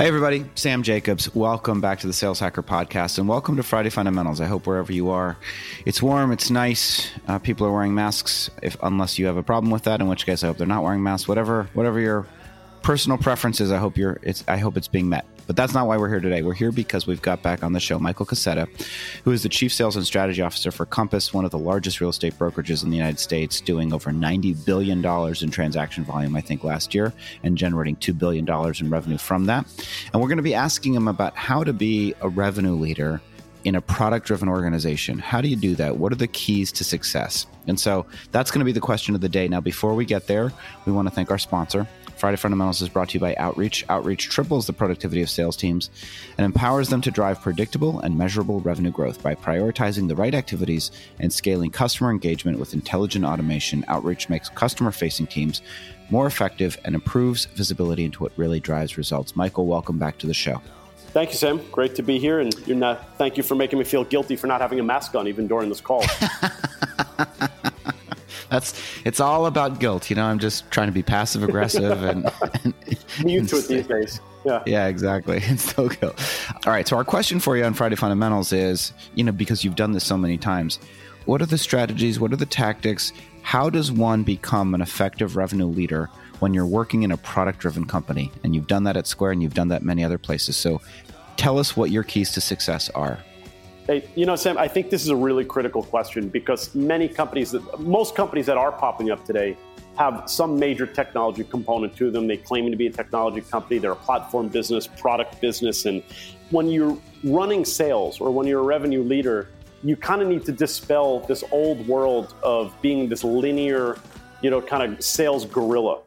Hey, everybody, Sam Jacobs. Welcome back to the Sales Hacker Podcast and welcome to Friday Fundamentals. I hope wherever you are, it's warm, it's nice. Uh, people are wearing masks, if unless you have a problem with that, in which case I hope they're not wearing masks. Whatever, whatever your personal preferences, I hope you're. It's. I hope it's being met. But that's not why we're here today. We're here because we've got back on the show Michael Coscetta, who is the Chief Sales and Strategy Officer for Compass, one of the largest real estate brokerages in the United States, doing over $90 billion in transaction volume, I think, last year, and generating $2 billion in revenue from that. And we're going to be asking him about how to be a revenue leader in a product driven organization. How do you do that? What are the keys to success? And so that's going to be the question of the day. Now, before we get there, we want to thank our sponsor, Friday Fundamentals is brought to you by Outreach. Outreach triples the productivity of sales teams and empowers them to drive predictable and measurable revenue growth by prioritizing the right activities and scaling customer engagement with intelligent automation. Outreach makes customer facing teams more effective and improves visibility into what really drives results. Michael, welcome back to the show. Thank you, Sam. Great to be here, and not, thank you for making me feel guilty for not having a mask on even during this call. that's it's all about guilt. You know, I'm just trying to be passive aggressive and, and used to it these days. Yeah. Yeah, exactly. It's so guilt. All right. So our question for you on Friday Fundamentals is, you know, because you've done this so many times, what are the strategies? What are the tactics? How does one become an effective revenue leader when you're working in a product driven company? And you've done that at Square and you've done that many other places. So tell us what your keys to success are. Hey, you know, Sam, I think this is a really critical question because many companies, that, most companies that are popping up today, have some major technology component to them. They claim to be a technology company. They're a platform business, product business, and when you're running sales or when you're a revenue leader, you kind of need to dispel this old world of being this linear, you know, kind of sales gorilla.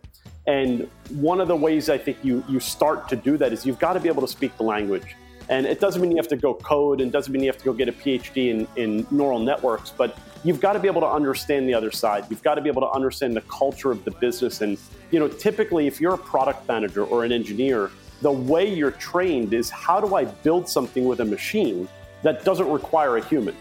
And one of the ways I think you you start to do that is you've got to be able to speak the language. And it doesn't mean you have to go code and doesn't mean you have to go get a PhD in, in neural networks, but you've got to be able to understand the other side. You've got to be able to understand the culture of the business. And, you know, typically if you're a product manager or an engineer, the way you're trained is how do I build something with a machine that doesn't require a human?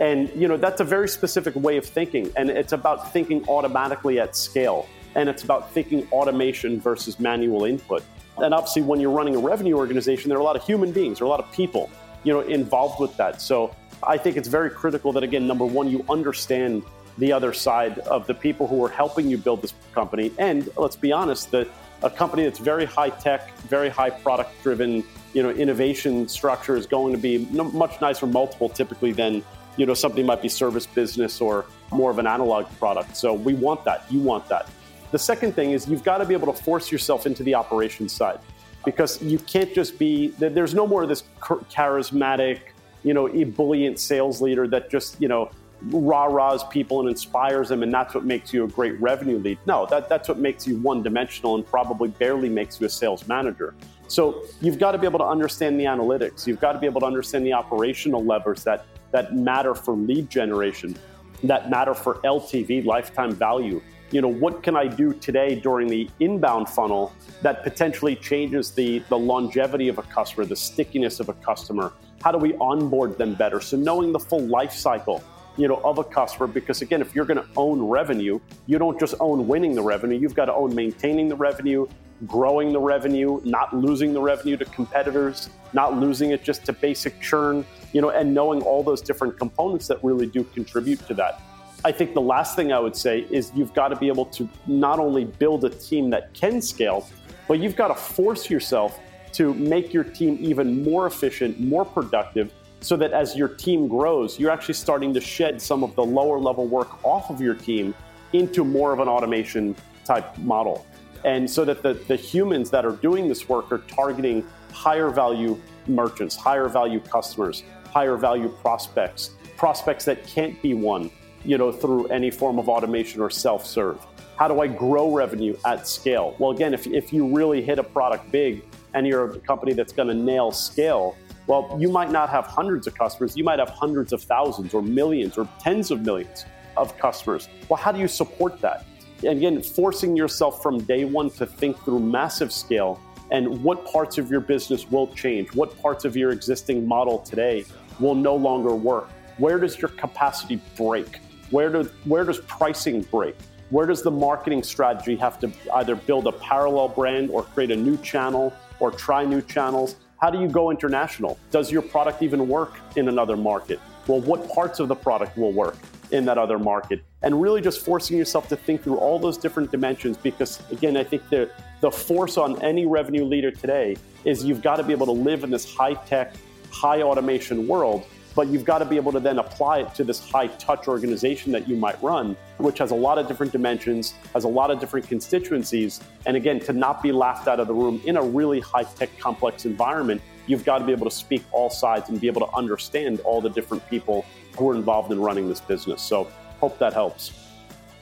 And, you know, that's a very specific way of thinking. And it's about thinking automatically at scale. And it's about thinking automation versus manual input. And obviously, when you're running a revenue organization, there are a lot of human beings, there are a lot of people, you know, involved with that. So I think it's very critical that again, number one, you understand the other side of the people who are helping you build this company. And let's be honest, that a company that's very high tech, very high product driven, you know, innovation structure is going to be much nicer multiple typically than you know something might be service business or more of an analog product. So we want that. You want that. The second thing is you've got to be able to force yourself into the operations side because you can't just be, there's no more of this charismatic, you know, ebullient sales leader that just, you know, rah rahs people and inspires them, and that's what makes you a great revenue lead. No, that, that's what makes you one dimensional and probably barely makes you a sales manager. So you've got to be able to understand the analytics. You've got to be able to understand the operational levers that, that matter for lead generation, that matter for LTV, lifetime value, you know, what can I do today during the inbound funnel that potentially changes the, the longevity of a customer, the stickiness of a customer? How do we onboard them better? So knowing the full life cycle, you know, of a customer, because again, if you're going to own revenue, you don't just own winning the revenue, you've got to own maintaining the revenue, growing the revenue, not losing the revenue to competitors, not losing it just to basic churn, you know, and knowing all those different components that really do contribute to that. I think the last thing I would say is you've got to be able to not only build a team that can scale, but you've got to force yourself to make your team even more efficient, more productive, so that as your team grows, you're actually starting to shed some of the lower level work off of your team into more of an automation type model. And so that the, the humans that are doing this work are targeting higher value merchants, higher value customers, higher value prospects, prospects that can't be won you know, through any form of automation or self-serve? How do I grow revenue at scale? Well, again, if, if you really hit a product big and you're a company that's going to nail scale, well, you might not have hundreds of customers. You might have hundreds of thousands or millions or tens of millions of customers. Well, how do you support that? And again, forcing yourself from day one to think through massive scale and what parts of your business will change, what parts of your existing model today will no longer work. Where does your capacity break? Where, do, where does pricing break? Where does the marketing strategy have to either build a parallel brand or create a new channel or try new channels? How do you go international? Does your product even work in another market? Well, what parts of the product will work in that other market? And really just forcing yourself to think through all those different dimensions because, again, I think the, the force on any revenue leader today is you've got to be able to live in this high tech, high automation world but you've got to be able to then apply it to this high touch organization that you might run, which has a lot of different dimensions, has a lot of different constituencies. And again, to not be laughed out of the room in a really high tech, complex environment, you've got to be able to speak all sides and be able to understand all the different people who are involved in running this business. So, hope that helps.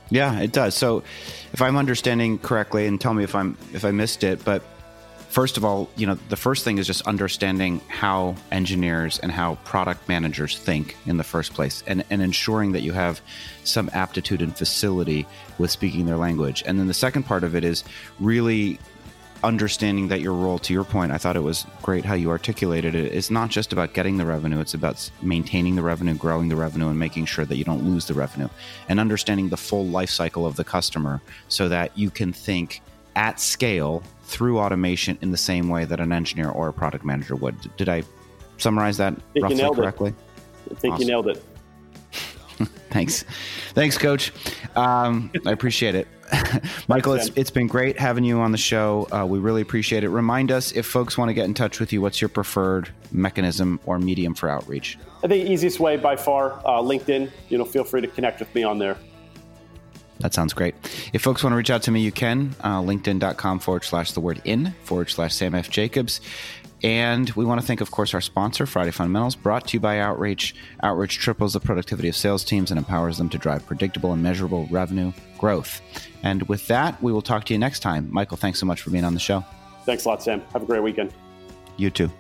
Yeah, it does. So, if I'm understanding correctly, and tell me if I'm if I missed it, but first of all, you know, the first thing is just understanding how engineers and how product managers think in the first place and, and ensuring that you have some aptitude and facility with speaking their language. And then the second part of it is really understanding that your role to your point i thought it was great how you articulated it it's not just about getting the revenue it's about maintaining the revenue growing the revenue and making sure that you don't lose the revenue and understanding the full life cycle of the customer so that you can think at scale through automation in the same way that an engineer or a product manager would. Did I summarize that I roughly correctly? It. I think awesome. you nailed it. Thanks. Thanks, coach. Um, I appreciate it. Michael, it's, it's been great having you on the show. Uh, we really appreciate it. Remind us if folks want to get in touch with you, what's your preferred mechanism or medium for outreach? I think easiest way by far, uh, LinkedIn. You know, feel free to connect with me on there. That sounds great. If folks want to reach out to me, you can. Uh, LinkedIn.com forward slash the word in forward slash Sam F. Jacobs. And we want to thank, of course, our sponsor, Friday Fundamentals, brought to you by Outreach. Outreach triples the productivity of sales teams and empowers them to drive predictable and measurable revenue growth. And with that, we will talk to you next time. Michael, thanks so much for being on the show. Thanks a lot, Sam. Have a great weekend. You too.